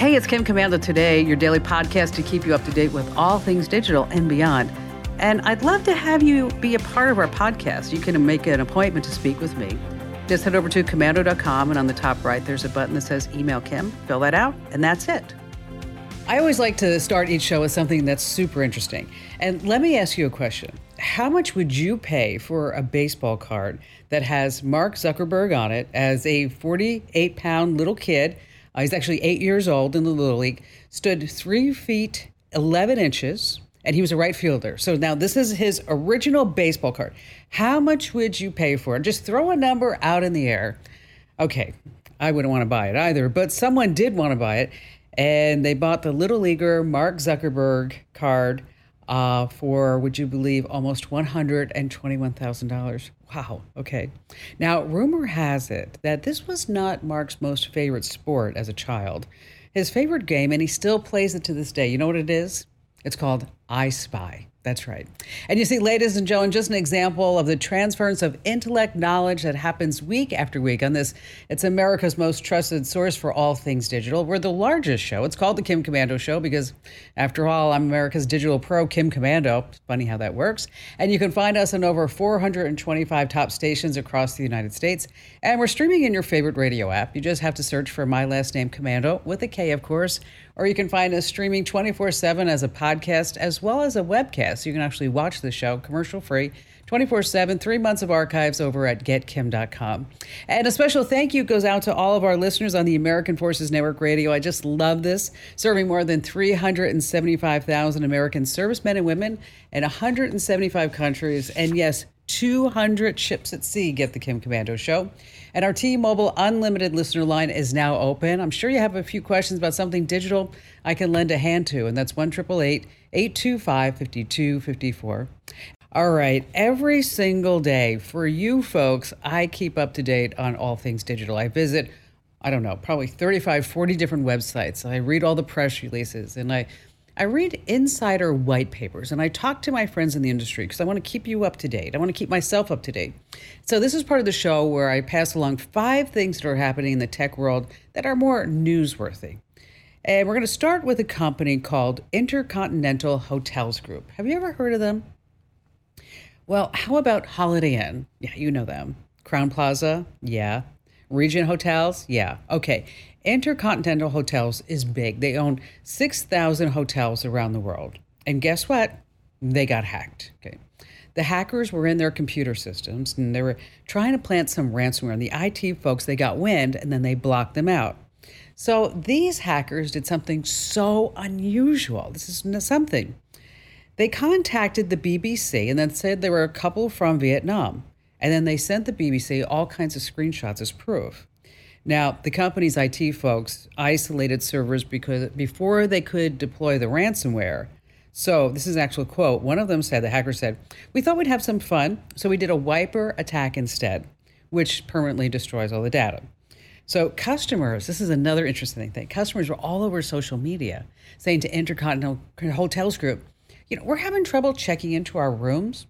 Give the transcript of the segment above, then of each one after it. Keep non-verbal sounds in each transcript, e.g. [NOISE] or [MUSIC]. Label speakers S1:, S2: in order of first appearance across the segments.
S1: Hey, it's Kim Komando today, your daily podcast to keep you up to date with all things digital and beyond. And I'd love to have you be a part of our podcast. You can make an appointment to speak with me. Just head over to komando.com, and on the top right, there's a button that says Email Kim. Fill that out, and that's it. I always like to start each show with something that's super interesting. And let me ask you a question How much would you pay for a baseball card that has Mark Zuckerberg on it as a 48 pound little kid? Uh, he's actually eight years old in the Little League, stood three feet 11 inches, and he was a right fielder. So now this is his original baseball card. How much would you pay for it? Just throw a number out in the air. Okay, I wouldn't want to buy it either, but someone did want to buy it, and they bought the Little Leaguer Mark Zuckerberg card uh, for, would you believe, almost $121,000. Wow, okay. Now, rumor has it that this was not Mark's most favorite sport as a child. His favorite game, and he still plays it to this day. You know what it is? It's called I Spy. That's right. And you see, ladies and gentlemen, just an example of the transference of intellect knowledge that happens week after week on this. It's America's most trusted source for all things digital. We're the largest show. It's called the Kim Komando Show because, after all, I'm America's digital pro, Kim Komando. It's funny how that works. And you can find us on over 425 top stations across the United States. And we're streaming in your favorite radio app. You just have to search for my last name, Komando, with a K, of course or you can find us streaming 24 7 as a podcast as well as a webcast. You can actually watch the show commercial free 24 7, three months of archives over at getkim.com. And a special thank you goes out to all of our listeners on the American Forces Network Radio. I just love this, serving more than 375,000 American servicemen and women in 175 countries. And yes, 200 ships at sea get the Kim Komando Show. And our T Mobile Unlimited listener line is now open. I'm sure you have a few questions about something digital I can lend a hand to, and that's 1 825 5254. All right, every single day for you folks, I keep up to date on all things digital. I visit, I don't know, probably 35, 40 different websites. I read all the press releases and I I read insider white papers and I talk to my friends in the industry because I want to keep you up to date. I want to keep myself up to date. So, this is part of the show where I pass along five things that are happening in the tech world that are more newsworthy. And we're going to start with a company called Intercontinental Hotels Group. Have you ever heard of them? Well, how about Holiday Inn? Yeah, you know them. Crowne Plaza? Yeah. Regent Hotels? Yeah. Okay. Intercontinental Hotels is big. They own 6,000 hotels around the world. And guess what? They got hacked. Okay. The hackers were in their computer systems and they were trying to plant some ransomware. And the IT folks, they got wind and then they blocked them out. So these hackers did something so unusual. This is something. They contacted the BBC and then said they were a couple from Vietnam. And then they sent the BBC all kinds of screenshots as proof. Now, the company's IT folks isolated servers because before they could deploy the ransomware. So, this is an actual quote. One of them said, the hacker said, We thought we'd have some fun, so we did a wiper attack instead, which permanently destroys all the data. So, customers, this is another interesting thing. Customers were all over social media saying to Intercontinental Hotels Group, you know, we're having trouble checking into our rooms.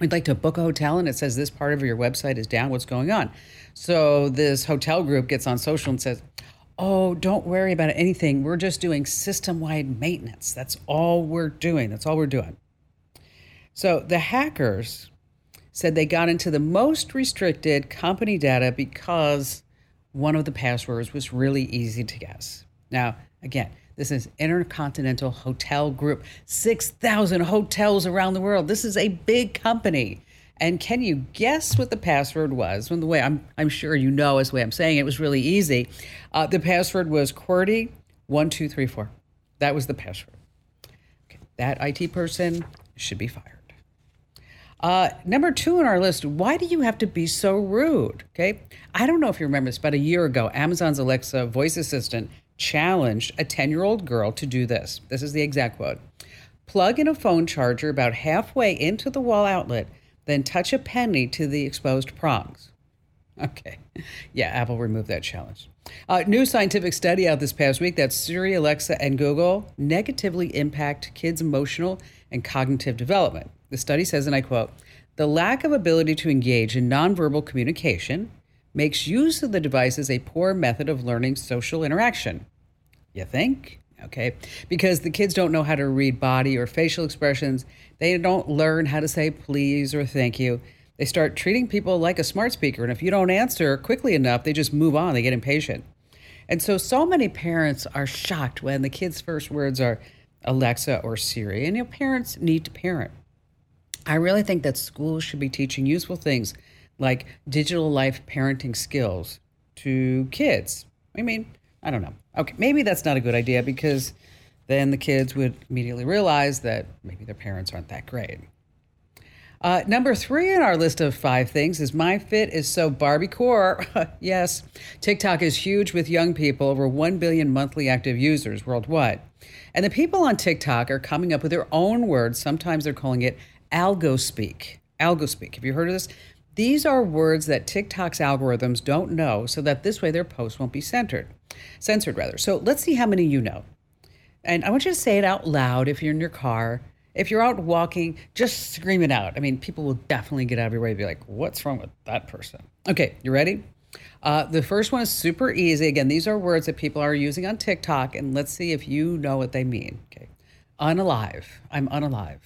S1: We'd like to book a hotel and it says this part of your website is down. What's going on? So this hotel group gets on social and says, Oh, don't worry about anything. We're just doing system wide maintenance. That's all we're doing. That's all we're doing. So the hackers said they got into the most restricted company data because one of the passwords was really easy to guess. Now, again, this is Intercontinental Hotel Group, 6,000 hotels around the world. This is a big company. And can you guess what the password was? From the way I'm, I'm sure you know is the way I'm saying it, it was really easy. Uh, the password was QWERTY1234. That was the password. Okay, that IT person should be fired. Uh, number two on our list, why do you have to be so rude? Okay. I don't know if you remember this, but a year ago, Amazon's Alexa voice assistant challenged a 10 year old girl to do this. This is the exact quote plug in a phone charger about halfway into the wall outlet then touch a penny to the exposed prongs. Okay. Yeah, Apple removed that challenge. Uh, new scientific study out this past week that Siri, Alexa, and Google negatively impact kids' emotional and cognitive development. The study says, and I quote, the lack of ability to engage in nonverbal communication makes use of the devices a poor method of learning social interaction. You think? Okay. Because the kids don't know how to read body or facial expressions. They don't learn how to say please or thank you. They start treating people like a smart speaker. And if you don't answer quickly enough, they just move on. They get impatient. And so, so many parents are shocked when the kids' first words are Alexa or Siri. And your parents need to parent. I really think that schools should be teaching useful things like digital life parenting skills to kids. I mean, I don't know. Okay, maybe that's not a good idea because then the kids would immediately realize that maybe their parents aren't that great. Uh, number three in our list of five things is my fit is so Barbie core. [LAUGHS] yes, TikTok is huge with young people, over 1 billion monthly active users worldwide. And the people on TikTok are coming up with their own words. Sometimes they're calling it algo speak. Algo speak. Have you heard of this? These are words that TikTok's algorithms don't know, so that this way their posts won't be centered, censored rather. So let's see how many you know. And I want you to say it out loud if you're in your car. If you're out walking, just scream it out. I mean, people will definitely get out of your way and be like, what's wrong with that person? Okay, you ready? Uh, the first one is super easy. Again, these are words that people are using on TikTok, and let's see if you know what they mean. Okay. Unalive. I'm unalive.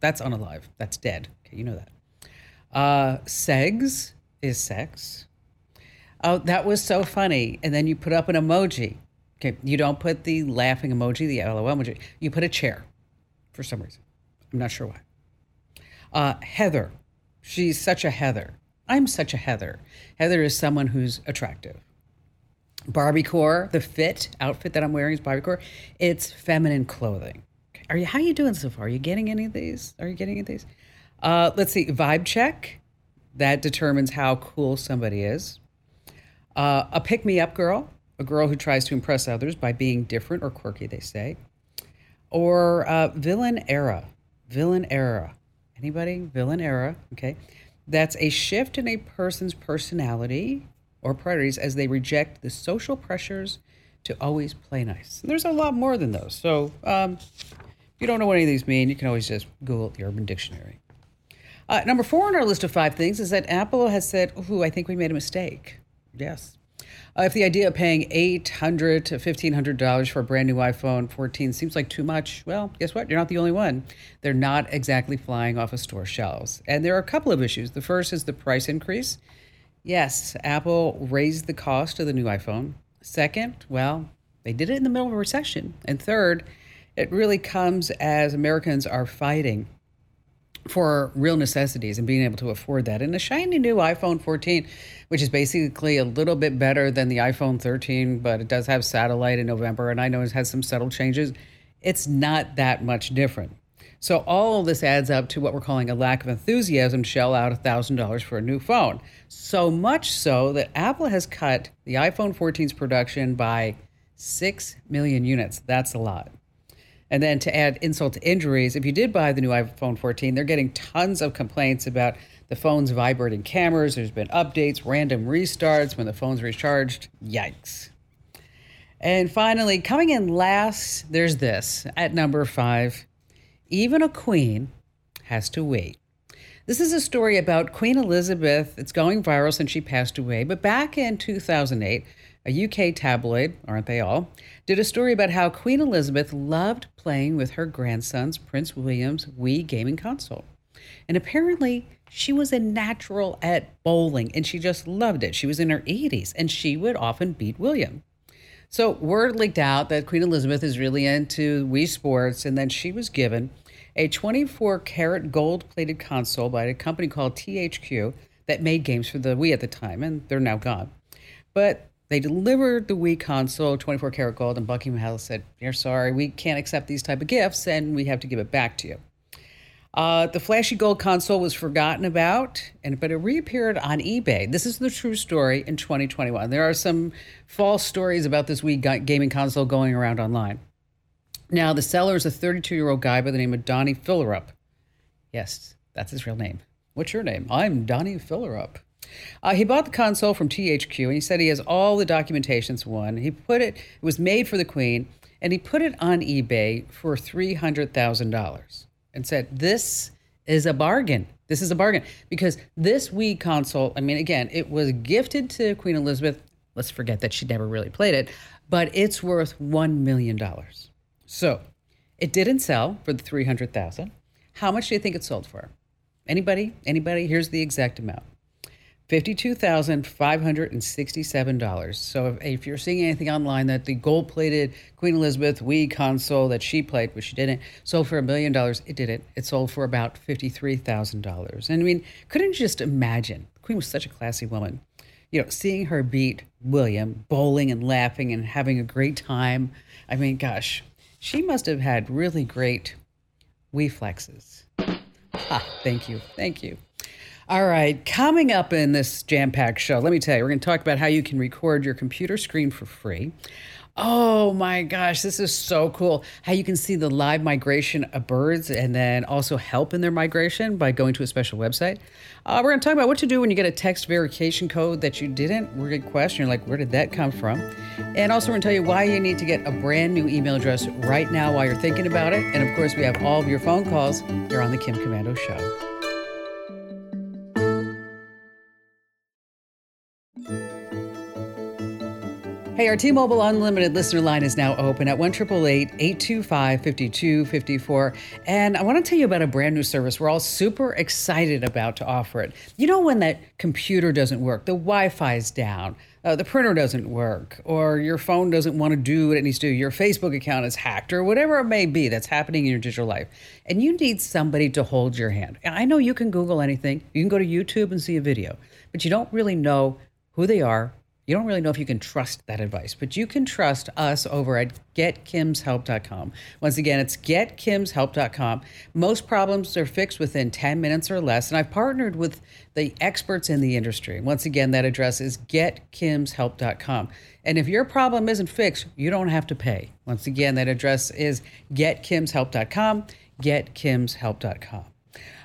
S1: That's unalive. That's dead. Okay, you know that. Uh, segs is sex. Oh, that was so funny. And then you put up an emoji. Okay, you don't put the laughing emoji, the LOL emoji. You put a chair for some reason. I'm not sure why. Uh, Heather. She's such a Heather. I'm such a Heather. Heather is someone who's attractive. Barbie core, the fit outfit that I'm wearing is Barbie core. It's feminine clothing. Are you? How are you doing so far? Are you getting any of these? Are you getting any of these? Uh, let's see. Vibe check. That determines how cool somebody is. Uh, a pick me up girl, a girl who tries to impress others by being different or quirky. They say. Or uh, villain era. Villain era. Anybody? Villain era. Okay. That's a shift in a person's personality or priorities as they reject the social pressures to always play nice. And there's a lot more than those. So um, if you don't know what any of these mean, you can always just Google the Urban Dictionary. Uh, number four on our list of five things is that Apple has said, "Ooh, I think we made a mistake." Yes. Uh, if the idea of paying $800 to $1,500 for a brand new iPhone 14 seems like too much, well, guess what? You're not the only one. They're not exactly flying off of store shelves. And there are a couple of issues. The first is the price increase. Yes, Apple raised the cost of the new iPhone. Second, well, they did it in the middle of a recession. And third, it really comes as Americans are fighting for real necessities and being able to afford that. And a shiny new iPhone 14, which is basically a little bit better than the iPhone 13, but it does have satellite in November, and I know it has some subtle changes. It's not that much different. So all this adds up to what we're calling a lack of enthusiasm to shell out $1,000 for a new phone. So much so that Apple has cut the iPhone 14's production by 6 million units. That's a lot. And then to add insult to injuries, if you did buy the new iPhone 14, they're getting tons of complaints about the phone's vibrating cameras. There's been updates, random restarts when the phone's recharged. Yikes. And finally, coming in last, there's this at number five even a queen has to wait. This is a story about Queen Elizabeth. It's going viral since she passed away. But back in 2008, a UK tabloid, aren't they all, did a story about how Queen Elizabeth loved playing with her grandson's Prince William's Wii gaming console. And apparently, she was a natural at bowling and she just loved it. She was in her 80s and she would often beat William. So, word leaked out that Queen Elizabeth is really into Wii Sports, and then she was given a 24 karat gold plated console by a company called THQ that made games for the Wii at the time, and they're now gone. But they delivered the Wii console, 24 karat gold, and Buckingham Palace said, "You're sorry, we can't accept these type of gifts, and we have to give it back to you." Uh, the flashy gold console was forgotten about, and but it reappeared on eBay. This is the true story in 2021. There are some false stories about this Wii gaming console going around online. Now, the seller is a 32 year old guy by the name of Donnie Fillerup. Yes, that's his real name. What's your name? I'm Donnie Fillerup. Uh, he bought the console from THQ and he said he has all the documentations. One, he put it, it was made for the Queen, and he put it on eBay for $300,000 and said, This is a bargain. This is a bargain because this Wii console, I mean, again, it was gifted to Queen Elizabeth let's forget that she never really played it, but it's worth $1 million. So it didn't sell for the 300000 How much do you think it sold for? Anybody? Anybody? Here's the exact amount. $52,567. So if, if, you're seeing anything online that the gold plated Queen Elizabeth Wii console that she played, which she didn't, sold for a million dollars, it didn't. It sold for about $53,000. And I mean, couldn't you just imagine? The Queen was such a classy woman. You know, seeing her beat William, bowling and laughing and having a great time. I mean, gosh, she must have had really great Wii flexes. Ah, thank you. Thank you. All right, coming up in this jam packed show, let me tell you, we're going to talk about how you can record your computer screen for free. Oh my gosh, this is so cool. How you can see the live migration of birds and then also help in their migration by going to a special website. Uh, we're going to talk about what to do when you get a text verification code that you didn't. Going question, you're like, where did that come from? And also, we're going to tell you why you need to get a brand new email address right now while you're thinking about it. And of course, we have all of your phone calls here on The Kim Komando Show. Hey, our T-Mobile Unlimited listener line is now open at 1 825 5254 And I want to tell you about a brand new service we're all super excited about to offer it. You know when that computer doesn't work, the Wi-Fi's down, uh, the printer doesn't work, or your phone doesn't want to do what it needs to do, your Facebook account is hacked, or whatever it may be that's happening in your digital life, and you need somebody to hold your hand. I know you can Google anything, you can go to YouTube and see a video, but you don't really know who they are, you don't really know if you can trust that advice, but you can trust us over at getkimshelp.com. Once again, it's getkimshelp.com. Most problems are fixed within 10 minutes or less, and I've partnered with the experts in the industry. Once again, that address is getkimshelp.com. And if your problem isn't fixed, you don't have to pay. Once again, that address is getkimshelp.com, getkimshelp.com.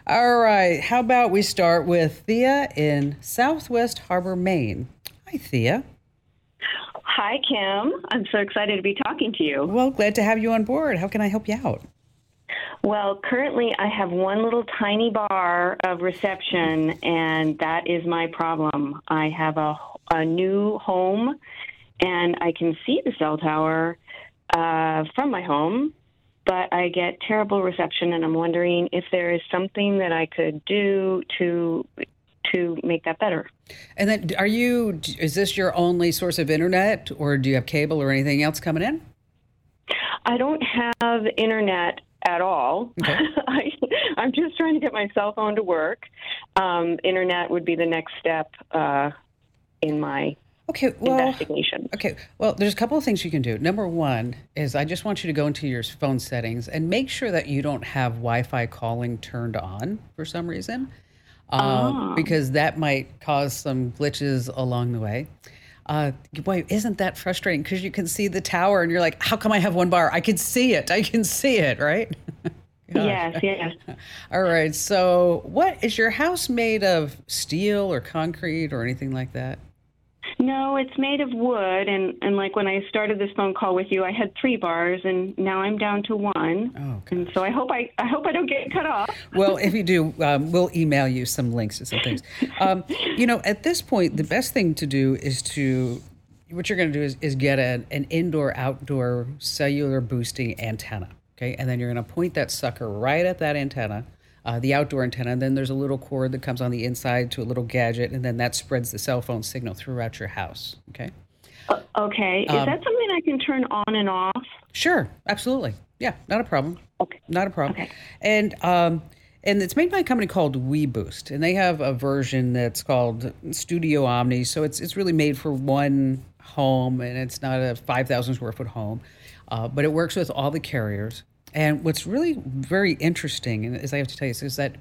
S1: All right, how about we start with Thea in Southwest Harbor, Maine. Hi, Thea.
S2: Hi, Kim. I'm so excited to be talking to you.
S1: Well, glad to have you on board. How can I help you out?
S2: Well, currently I have one little tiny bar of reception, and that is my problem. I have a, a new home, and I can see the cell tower uh, from my home, but I get terrible reception, and I'm wondering if there is something that I could do to to make that better.
S1: And then, are you? Is this your only source of internet, or do you have cable or anything else coming in?
S2: I don't have internet at all. Okay. [LAUGHS] I, am just trying to get my cell phone to work. Um, internet would be the next step uh, in my okay, well, investigation.
S1: Okay, well, there's a couple of things you can do. Number one is I just want you to go into your phone settings and make sure that you don't have Wi Fi calling turned on for some reason uh, because that might cause some glitches along the way. Uh, boy, isn't that frustrating? Because you can see the tower and you're like, how come I have one bar? I can see it. I can see it, right? [LAUGHS]
S2: yes, yes. [LAUGHS]
S1: All right. So, what is your house made of? Steel or concrete or anything like that?
S2: No, it's made of wood, and and like when I started this phone call with you, I had three bars, and now I'm down to one. Oh, and so I hope I I hope I don't get cut off.
S1: well, if you do, um, we'll email you some links to some things. Um, you know, at this point, the best thing to do is to what you're going to do is, is get a, an indoor outdoor cellular boosting antenna. Okay, and then you're going to point that sucker right at that antenna uh, the outdoor antenna. And then there's a little cord that comes on the inside to a little gadget, and then that spreads the cell phone signal throughout your house. Okay.
S2: Uh, okay. Is um, that something I can turn on and off?
S1: Sure. Absolutely. Yeah. Not a problem. Okay. Not a problem. Okay. And um, and it's made by a company called WeBoost, and they have a version that's called Studio Omni. So it's it's really made for one home, and it's not a five thousand square foot home, uh, but it works with all the carriers. And what's really very interesting, and as I have to tell you, is that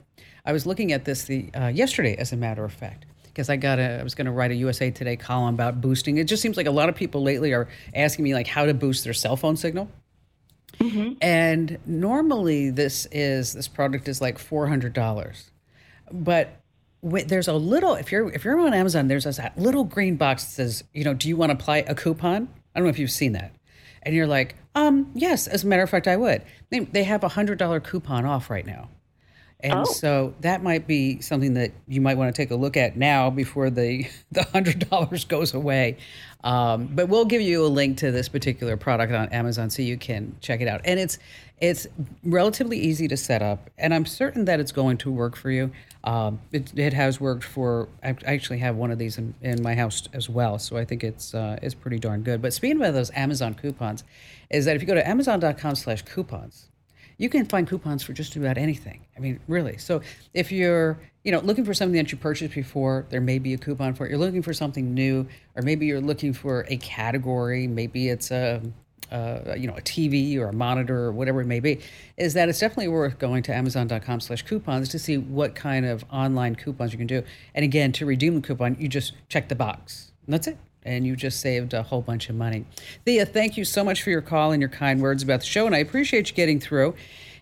S1: I was looking at this the uh, yesterday, as a matter of fact, because I got a, I was going to write a USA Today column about boosting. It just seems like a lot of people lately are asking me like how to boost their cell phone signal. Mm-hmm. And normally, this is this product is like four hundred dollars, but there's a little if you're if you're on Amazon, there's a little green box that says, you know, do you want to apply a coupon? I don't know if you've seen that and you're like, um, yes, as a matter of fact, I would. They, they have a hundred dollar coupon off right now. And
S2: Oh.
S1: so that might be something that you might want to take a look at now before the [LAUGHS] the hundred dollars goes away. Um, but we'll give you a link to this particular product on Amazon so you can check it out. And it's it's relatively easy to set up, and I'm certain that it's going to work for you. Um, it, it has worked for. I actually have one of these in, in my house as well, so I think it's uh, it's pretty darn good. But speaking about those Amazon coupons, is that if you go to Amazon.com/coupons, you can find coupons for just about anything. I mean, really. So if you're, you know, looking for something that you purchased before, there may be a coupon for it. You're looking for something new, or maybe you're looking for a category. Maybe it's a, you know, a TV or a monitor or whatever it may be. Is that it's definitely worth going to Amazon.com/coupons to see what kind of online coupons you can do. And again, to redeem the coupon, you just check the box. And that's it and you just saved a whole bunch of money. Thea, thank you so much for your call and your kind words about the show, and I appreciate you getting through.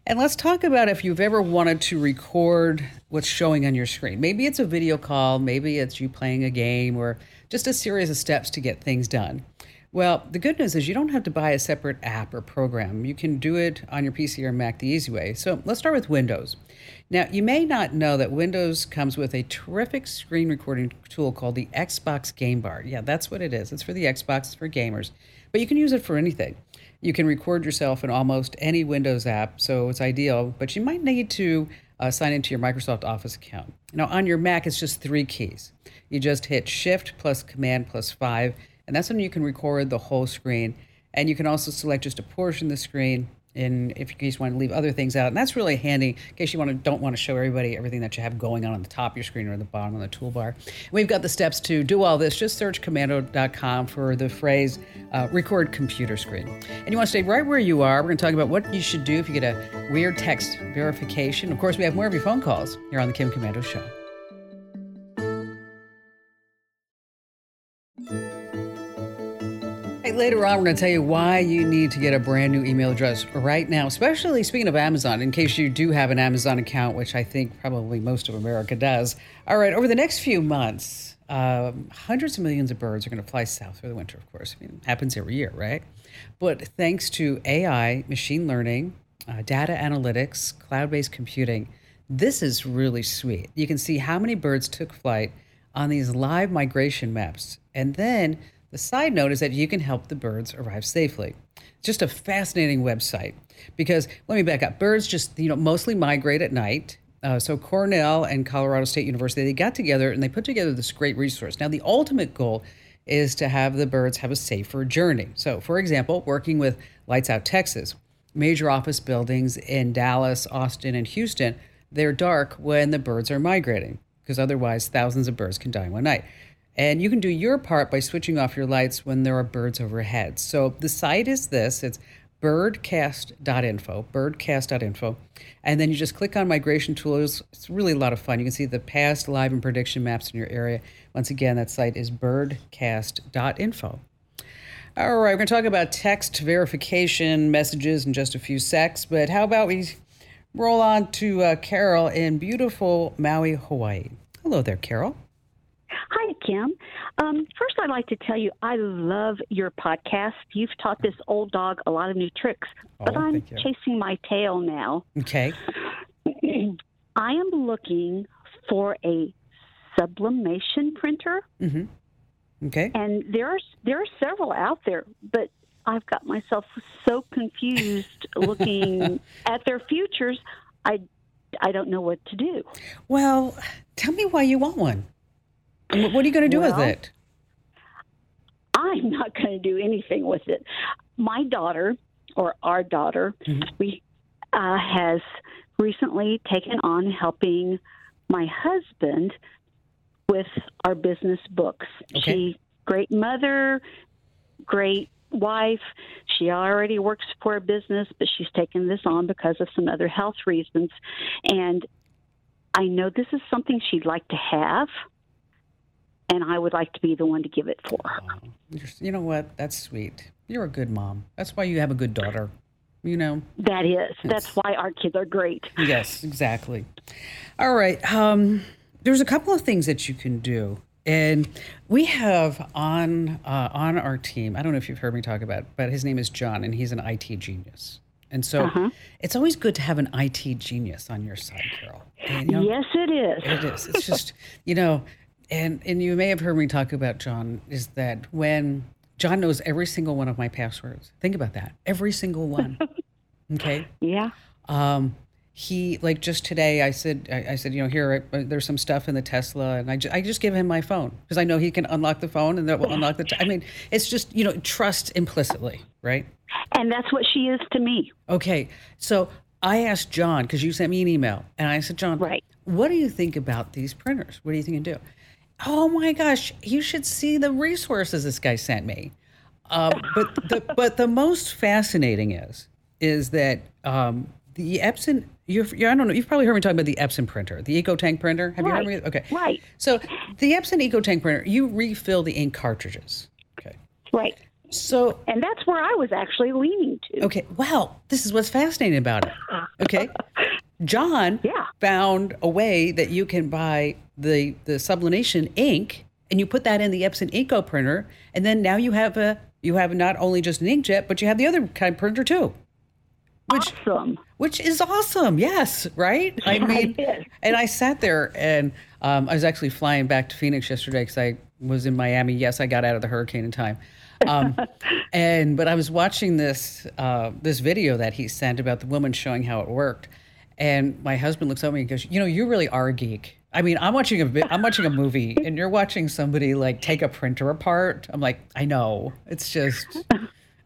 S1: And let's talk about if you've ever wanted to record what's showing on your screen. Maybe it's a video call, maybe it's you playing a game, or just a series of steps to get things done. Well, the good news is you don't have to buy a separate app or program. You can do it on your PC or Mac the easy way. So let's start with Windows. Now, you may not know that Windows comes with a terrific screen recording tool called the Xbox Game Bar. Yeah, that's what it is. It's for the Xbox, it's for gamers, but you can use it for anything. You can record yourself in almost any Windows app, so it's ideal, but you might need to uh, sign into your Microsoft Office account. Now, on your Mac, it's just three keys. You just hit Shift plus Command plus 5, and that's when you can record the whole screen. And you can also select just a portion of the screen in if you just want to leave other things out. And that's really handy in case you want to don't want to show everybody everything that you have going on on the top of your screen or the bottom on the toolbar. We've got the steps to do all this. Just search komando.com for the phrase uh, record computer screen. And you want to stay right where you are. We're going to talk about what you should do if you get a weird text verification. Of course, we have more of your phone calls here on the Kim Komando Show. Later on, we're going to tell you why you need to get a brand new email address right now, especially speaking of Amazon, in case you do have an Amazon account, which I think probably most of America does. All right, over the next few months, um, hundreds of millions of birds are going to fly south for the winter, of course. I mean, it happens every year, right? But thanks to AI, machine learning, uh, data analytics, cloud based computing, this is really sweet. You can see how many birds took flight on these live migration maps. And then the side note is that you can help the birds arrive safely. It's just a fascinating website because let me back up. Birds just you know mostly migrate at night. Uh, so Cornell and Colorado State University they got together and they put together this great resource. Now the ultimate goal is to have the birds have a safer journey. So for example, working with Lights Out Texas, major office buildings in Dallas, Austin, and Houston, they're dark when the birds are migrating because otherwise thousands of birds can die in one night. And you can do your part by switching off your lights when there are birds overhead. So the site is this it's birdcast.info, birdcast.info. And then you just click on migration tools. It's really a lot of fun. You can see the past, live, and prediction maps in your area. Once again, that site is birdcast.info. All right, we're going to talk about text verification messages in just a few secs, but how about we roll on to uh, Carol in beautiful Maui, Hawaii? Hello there, Carol.
S3: Hi, Kim. Um, first, I'd like to tell you I love your podcast. You've taught this old dog a lot of new tricks, but
S1: Oh,
S3: I'm chasing my tail now.
S1: Okay. [CLEARS THROAT]
S3: I am looking for a sublimation printer,
S1: Okay.
S3: and there are there are several out there, but I've got myself so confused [LAUGHS] looking at their futures. I I don't know what to do.
S1: Well, tell me why you want one. What- are you going to do with it?
S3: I'm not going to do anything with it. My daughter, or our daughter, we uh, has recently taken on helping my husband with our business books.
S1: Okay.
S3: She great mother, great wife. She already works for a business, but she's taken this on because of some other health reasons. And I know this is something she'd like to have, and I would like to be the one to give it for her.
S1: You're- You know what? That's sweet. You're a good mom. That's why you have a good daughter. You know?
S3: That is. That's why our kids are great.
S1: Yes, exactly. All right. Um, there's a couple of things that you can do. And we have on uh, on our team. I don't know if you've heard me talk about, it, but his name is John, and he's an IT genius. And so it's always good to have an IT genius on your side, Carol. And, you know,
S3: Yes, it is.
S1: it is. It's just, you know, and and you may have heard me talk about John is that when John knows every single one of my passwords. Think about that. Every single one. [LAUGHS] Okay.
S3: Yeah.
S1: Um, he like just today I said I, I said you know here uh, there's some stuff in the Tesla and I, ju- I just give him my phone because I know he can unlock the phone and that will unlock the t- I mean it's just you know trust implicitly right
S3: And that's what she is to me.
S1: okay so I asked John because you sent me an email and I said John
S3: Right.
S1: what do you think about these printers what do you think you do oh my gosh you should see the resources this guy sent me um, but the but the most fascinating is is that um, the Epson. You've, you I don't know. You've probably heard me talk about the Epson printer, the EcoTank printer. Have you heard me? Okay.
S3: right.
S1: So the Epson EcoTank printer, you refill the ink cartridges. Okay.
S3: Right.
S1: So
S3: And that's where I was actually leaning to.
S1: okay, well, this is what's fascinating about it. Okay. [LAUGHS] John
S3: Yeah.
S1: found a way that you can buy the the sublimation ink and you put that in the Epson Eco printer, and then now you have a you have not only just an inkjet, but you have the other kind of printer too. Which
S3: Awesome.
S1: which is awesome. Yes, right? I mean, and I sat there and um, I was actually flying back to Phoenix yesterday because I was in Miami. Yes, I got out of the hurricane in time. Um, [LAUGHS] and but I was watching this uh, this video that he sent about the woman showing how it worked, and my husband looks at me and goes, "You know, you really are a geek." I mean, I'm watching a I'm watching a movie, [LAUGHS] and you're watching somebody like take a printer apart. I'm like, I know. It's just.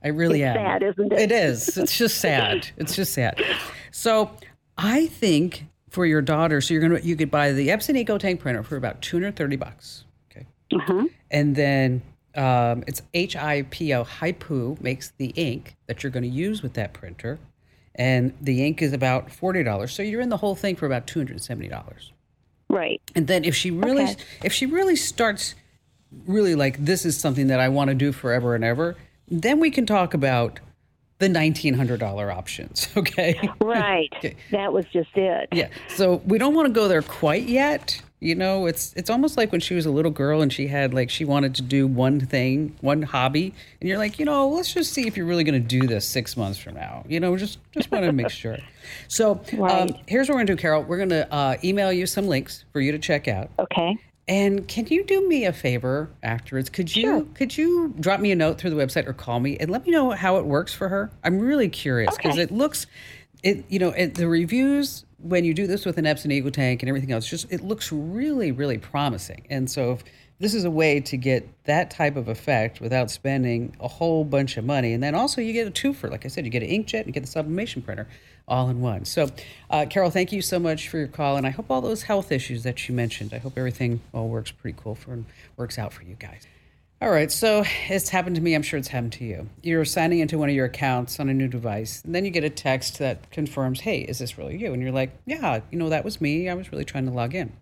S1: I really
S3: It's
S1: am.
S3: sad, isn't it?
S1: It is. It's just sad. It's just sad. So I think for your daughter, so you're gonna you could buy the Epson Eco Tank printer for about 230 bucks. Okay.
S3: Uh-huh.
S1: And then um, it's HIPO Hiipoo makes the ink that you're going to use with that printer, and the ink is about forty dollars. So you're in the whole thing for about two hundred seventy dollars.
S3: Right.
S1: And then if she really
S3: Okay.
S1: if she really starts really like this is something that I want to do forever and ever, then we can talk about the nineteen hundred dollar options. [LAUGHS] Okay.
S3: Right.
S1: Okay.
S3: That was just it.
S1: Yeah. So we don't want to go there quite yet. You know, it's it's almost like when she was a little girl and she had like she wanted to do one thing, one hobby, and you're like, you know, let's just see if you're really going to do this six months from now. You know, just just want to make [LAUGHS] sure. So um, here's what we're going to do, Carol. We're going to uh, email you some links for you to check out.
S3: Okay.
S1: And can you do me a favor afterwards? Could you
S3: Sure.
S1: could you drop me a note through the website or call me and let me know how it works for her? I'm really curious because
S3: Okay.
S1: it looks, it you know, it, the reviews when you do this with an Epson Eco Tank and everything else, just it looks really really promising. And so if this is a way to get that type of effect without spending a whole bunch of money, and then also you get a twofer. Like I said, you get an inkjet and you get the sublimation printer all in one. So, uh, Carol, thank you so much for your call, and I hope all those health issues that you mentioned, I hope everything all works pretty cool for and works out for you guys. All right, so it's happened to me. I'm sure it's happened to you. You're signing into one of your accounts on a new device, and then you get a text that confirms, "Hey, is this really you?" And you're like, "Yeah, you know that was me. I was really trying to log in."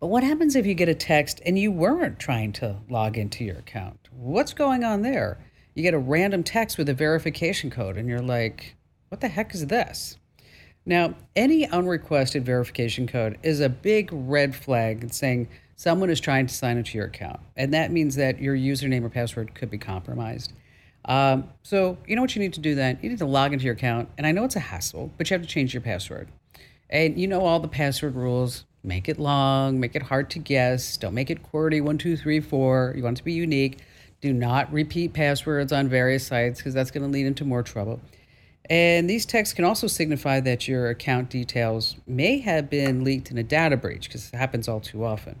S1: But what happens if you get a text and you weren't trying to log into your account? What's going on there? You get a random text with a verification code, and you're like, what the heck is this? Now, any unrequested verification code is a big red flag saying someone is trying to sign into your account. And that means that your username or password could be compromised. Um, so, you know what you need to do then? You need to log into your account. And I know it's a hassle, but you have to change your password. And you know all the password rules. Make it long, make it hard to guess. Don't make it QWERTY one, two, three, four. You want it to be unique. Do not repeat passwords on various sites because that's going to lead into more trouble. And these texts can also signify that your account details may have been leaked in a data breach because it happens all too often.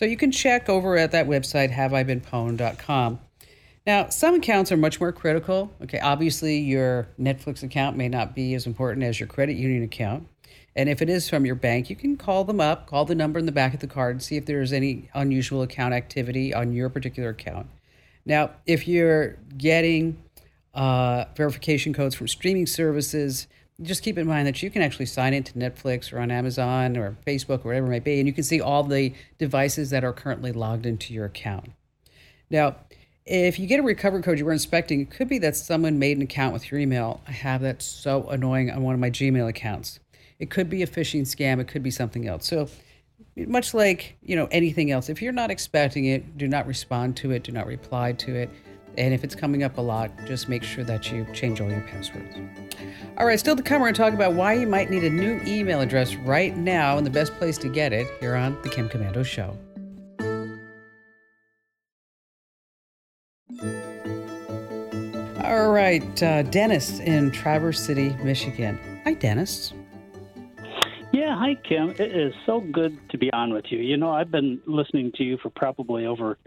S1: So you can check over at that website, haveibeenpwned.com. Now, some accounts are much more critical. Okay, obviously, your Netflix account may not be as important as your credit union account. And if it is from your bank, you can call them up, call the number in the back of the card, and see if there's any unusual account activity on your particular account. Now, if you're getting uh, verification codes from streaming services, just keep in mind that you can actually sign into Netflix or on Amazon or Facebook or whatever it may be, and you can see all the devices that are currently logged into your account. Now, if you get a recovery code you were inspecting, it could be that someone made an account with your email. I have that so annoying on one of my Gmail accounts. It could be a phishing scam, it could be something else. So, much like, you know, anything else, if you're not expecting it, do not respond to it, do not reply to it. And if it's coming up a lot, just make sure that you change all your passwords. All right, still to come, we're going to talk about why you might need a new email address right now and the best place to get it here on The Kim Komando Show. All right, uh, Dennis in Traverse City, Michigan. Hi, Dennis.
S4: Yeah, hi Kim. It is so good to be on with you. You know, I've been listening to you for probably over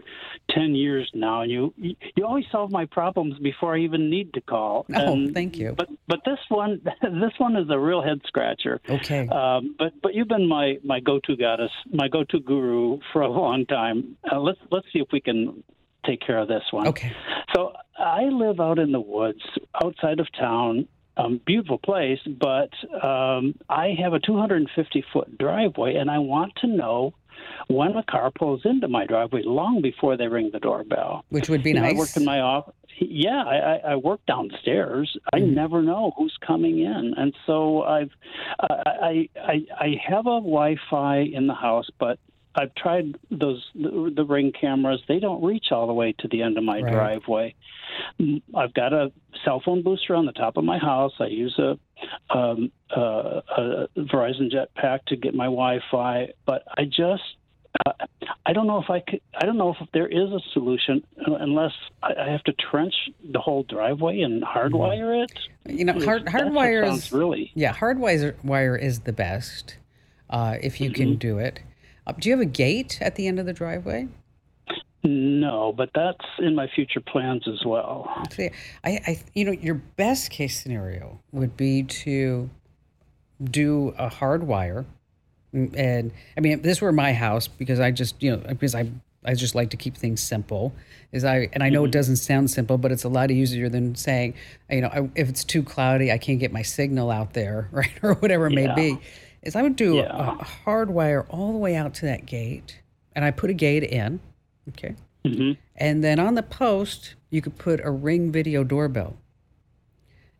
S4: ten years now, and you you always solve my problems before I even need to call.
S1: Oh,
S4: and,
S1: thank you.
S4: But but this one [LAUGHS] this one is a real head scratcher.
S1: Okay.
S4: Um, but but you've been my my go to goddess, my go to guru for a long time. Uh, let's let's see if we can take care of this one.
S1: Okay.
S4: So I live out in the woods outside of town. Um, beautiful place, but um, I have a 250 foot driveway, and I want to know when a car pulls into my driveway long before they ring the doorbell.
S1: Which would be
S4: You know,
S1: nice.
S4: I work in my office. Yeah, I, I, work downstairs. I
S1: Mm-hmm.
S4: never know who's coming in, and so I've I I I have a Wi-Fi in the house, but I've tried those the, the ring cameras. They don't reach all the way to the end of my
S1: Right.
S4: driveway. Mm, I've got a cell phone booster on the top of my house. I use a, um, uh, a Verizon Jetpack to get my Wi-Fi, but I just uh, I don't know if I could. I don't know if there is a solution uh, unless I, I have to trench the whole driveway and hardwire it.
S1: you know, hard, hardwire is
S4: really.
S1: yeah, hardwire wire is the best uh, if you can do it. Uh, do you have a gate at the end of the driveway?
S4: No, but that's in my future plans as well.
S1: See, I, I, you know, your best case scenario would be to do a hard wire, Mm, and I mean, if this were my house because I just, you know, because I, I just like to keep things simple. Is I, and I know it doesn't sound simple, but it's a lot easier than saying, you know, I, if it's too cloudy, I can't get my signal out there, [LAUGHS] right, or whatever it may be. Is I would do
S4: Yeah.
S1: a hard wire all the way out to that gate, and I put a gate in, okay.
S4: hmm
S1: And then on the post, you could put a ring video doorbell.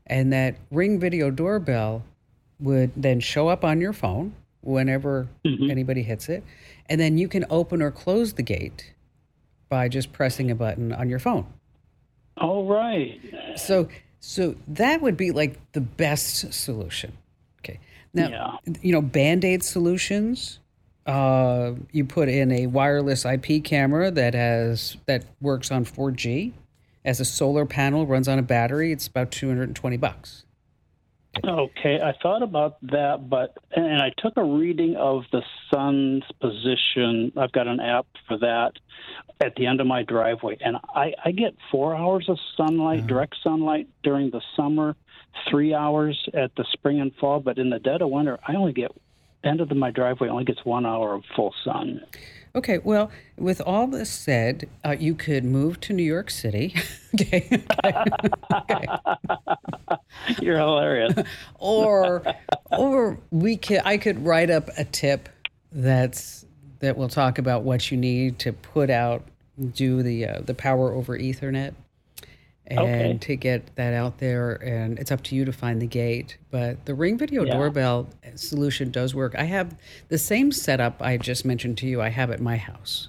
S1: And that ring video doorbell would then show up on your phone whenever anybody hits it. And then you can open or close the gate by just pressing a button on your phone.
S4: All right.
S1: So so that would be like the best solution. Now,
S4: Yeah.
S1: you know, band-aid solutions uh, you put in a wireless IP camera that has that works on 4G as a solar panel runs on a battery it's about 220 bucks
S4: Okay, I thought about that, but and I took a reading of the sun's position. I've got an app for that at the end of my driveway, and I, I get four hours of sunlight, mm-hmm. direct sunlight during the summer, three hours at the spring and fall. But in the dead of winter, I only get end of the, my driveway only gets one hour of full sun.
S1: Okay, well, with all this said, uh, you could move to New York City. [LAUGHS] okay. okay. [LAUGHS]
S4: You're hilarious. [LAUGHS]
S1: or or we could I could write up a tip that's that will talk about what you need to put out do the uh, the power over ethernet and
S4: Okay.
S1: to get that out there and it's up to you to find the gate. But the ring video
S4: Yeah.
S1: doorbell solution does work. I have the same setup i just mentioned to you. I have at my house.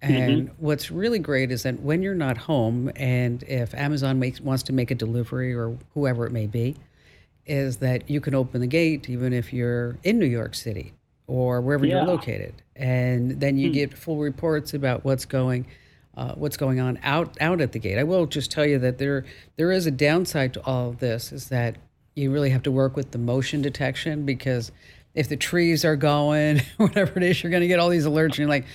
S1: And mm-hmm. what's really great is that when you're not home, and if Amazon makes wants to make a delivery or whoever it may be, is that you can open the gate even if you're in New York City or wherever you're located, and then you hmm. get full reports about what's going. Uh, what's going on out out at the gate? I will just tell you that there there is a downside to all of this is that you really have to work with the motion detection because if the trees are going, [LAUGHS] whatever it is, you're going to get all these alerts, and you're like,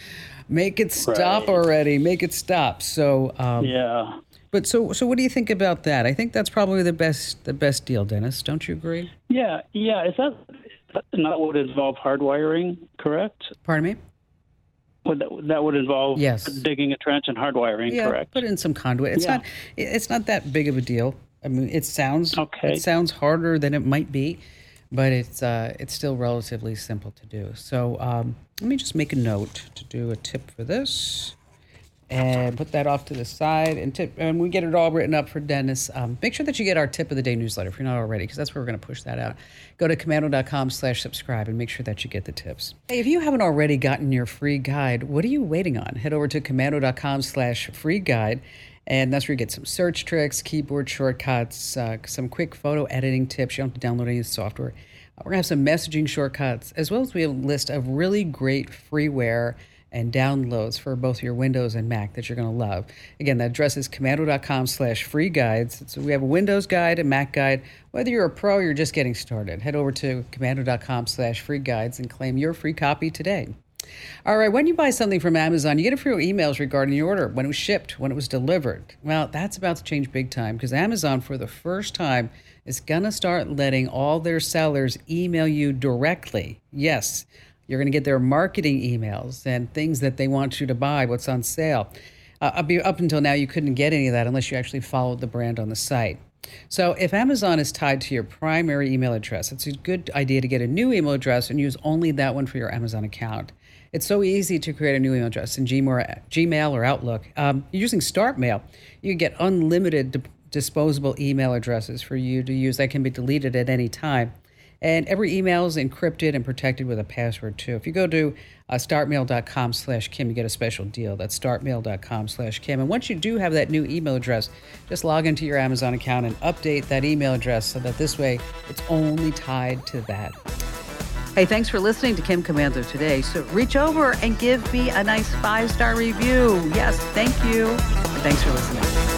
S1: make it stop
S4: Right.
S1: already, make it stop. So, um,
S4: yeah.
S1: but so so, what do you think about that? I think that's probably the best the best deal, Dennis. Don't you agree?
S4: Yeah, yeah. Is that not would involve hardwiring? Correct.
S1: Pardon me.
S4: Would that, that would involve
S1: Yes.
S4: digging a trench and hardwiring?
S1: Yeah,
S4: correct.
S1: put in some conduit. It's
S4: Yeah.
S1: not it's not that big of a deal. I mean, it sounds
S4: Okay.
S1: it sounds harder than it might be, but it's uh, it's still relatively simple to do. So um, let me just make a note to do a tip for this. And put that off to the side and tip. And we get it all written up for Dennis. Um, make sure that you get our tip of the day newsletter if you're not already, because that's where we're going to push that out. Go to komando.com slash subscribe and make sure that you get the tips. Hey, if you haven't already gotten your free guide, what are you waiting on? Head over to komando.com slash free guide. And that's where you get some search tricks, keyboard shortcuts, uh, some quick photo editing tips. You don't have to download any software. Uh, we're going to have some messaging shortcuts, as well as we have a list of really great freeware and downloads for both your Windows and Mac that you're going to love. Again, that address is komando.com slash free guides. So we have a Windows guide, a Mac guide. Whether you're a pro or you're just getting started, head over to komando.com slash free guides and claim your free copy today. All right, when you buy something from Amazon, you get a few emails regarding your order, when it was shipped, when it was delivered. Well, that's about to change big time because Amazon, for the first time, is going to start letting all their sellers email you directly. Yes, you're going to get their marketing emails and things that they want you to buy, what's on sale. Uh, up until now, you couldn't get any of that unless you actually followed the brand on the site. So, if Amazon is tied to your primary email address, it's a good idea to get a new email address and use only that one for your Amazon account. It's so easy to create a new email address in Gmail or Outlook. Um, using StartMail, you get unlimited disposable email addresses for you to use that can be deleted at any time. And every email is encrypted and protected with a password too. If you go to uh, startmail.com slash Kim, you get a special deal. That's startmail.com slash Kim. And once you do have that new email address, just log into your Amazon account and update that email address so that this way it's only tied to that. Hey, thanks for listening to Kim Komando today. So reach over and give me a nice five star review. Yes, thank you. And thanks for listening.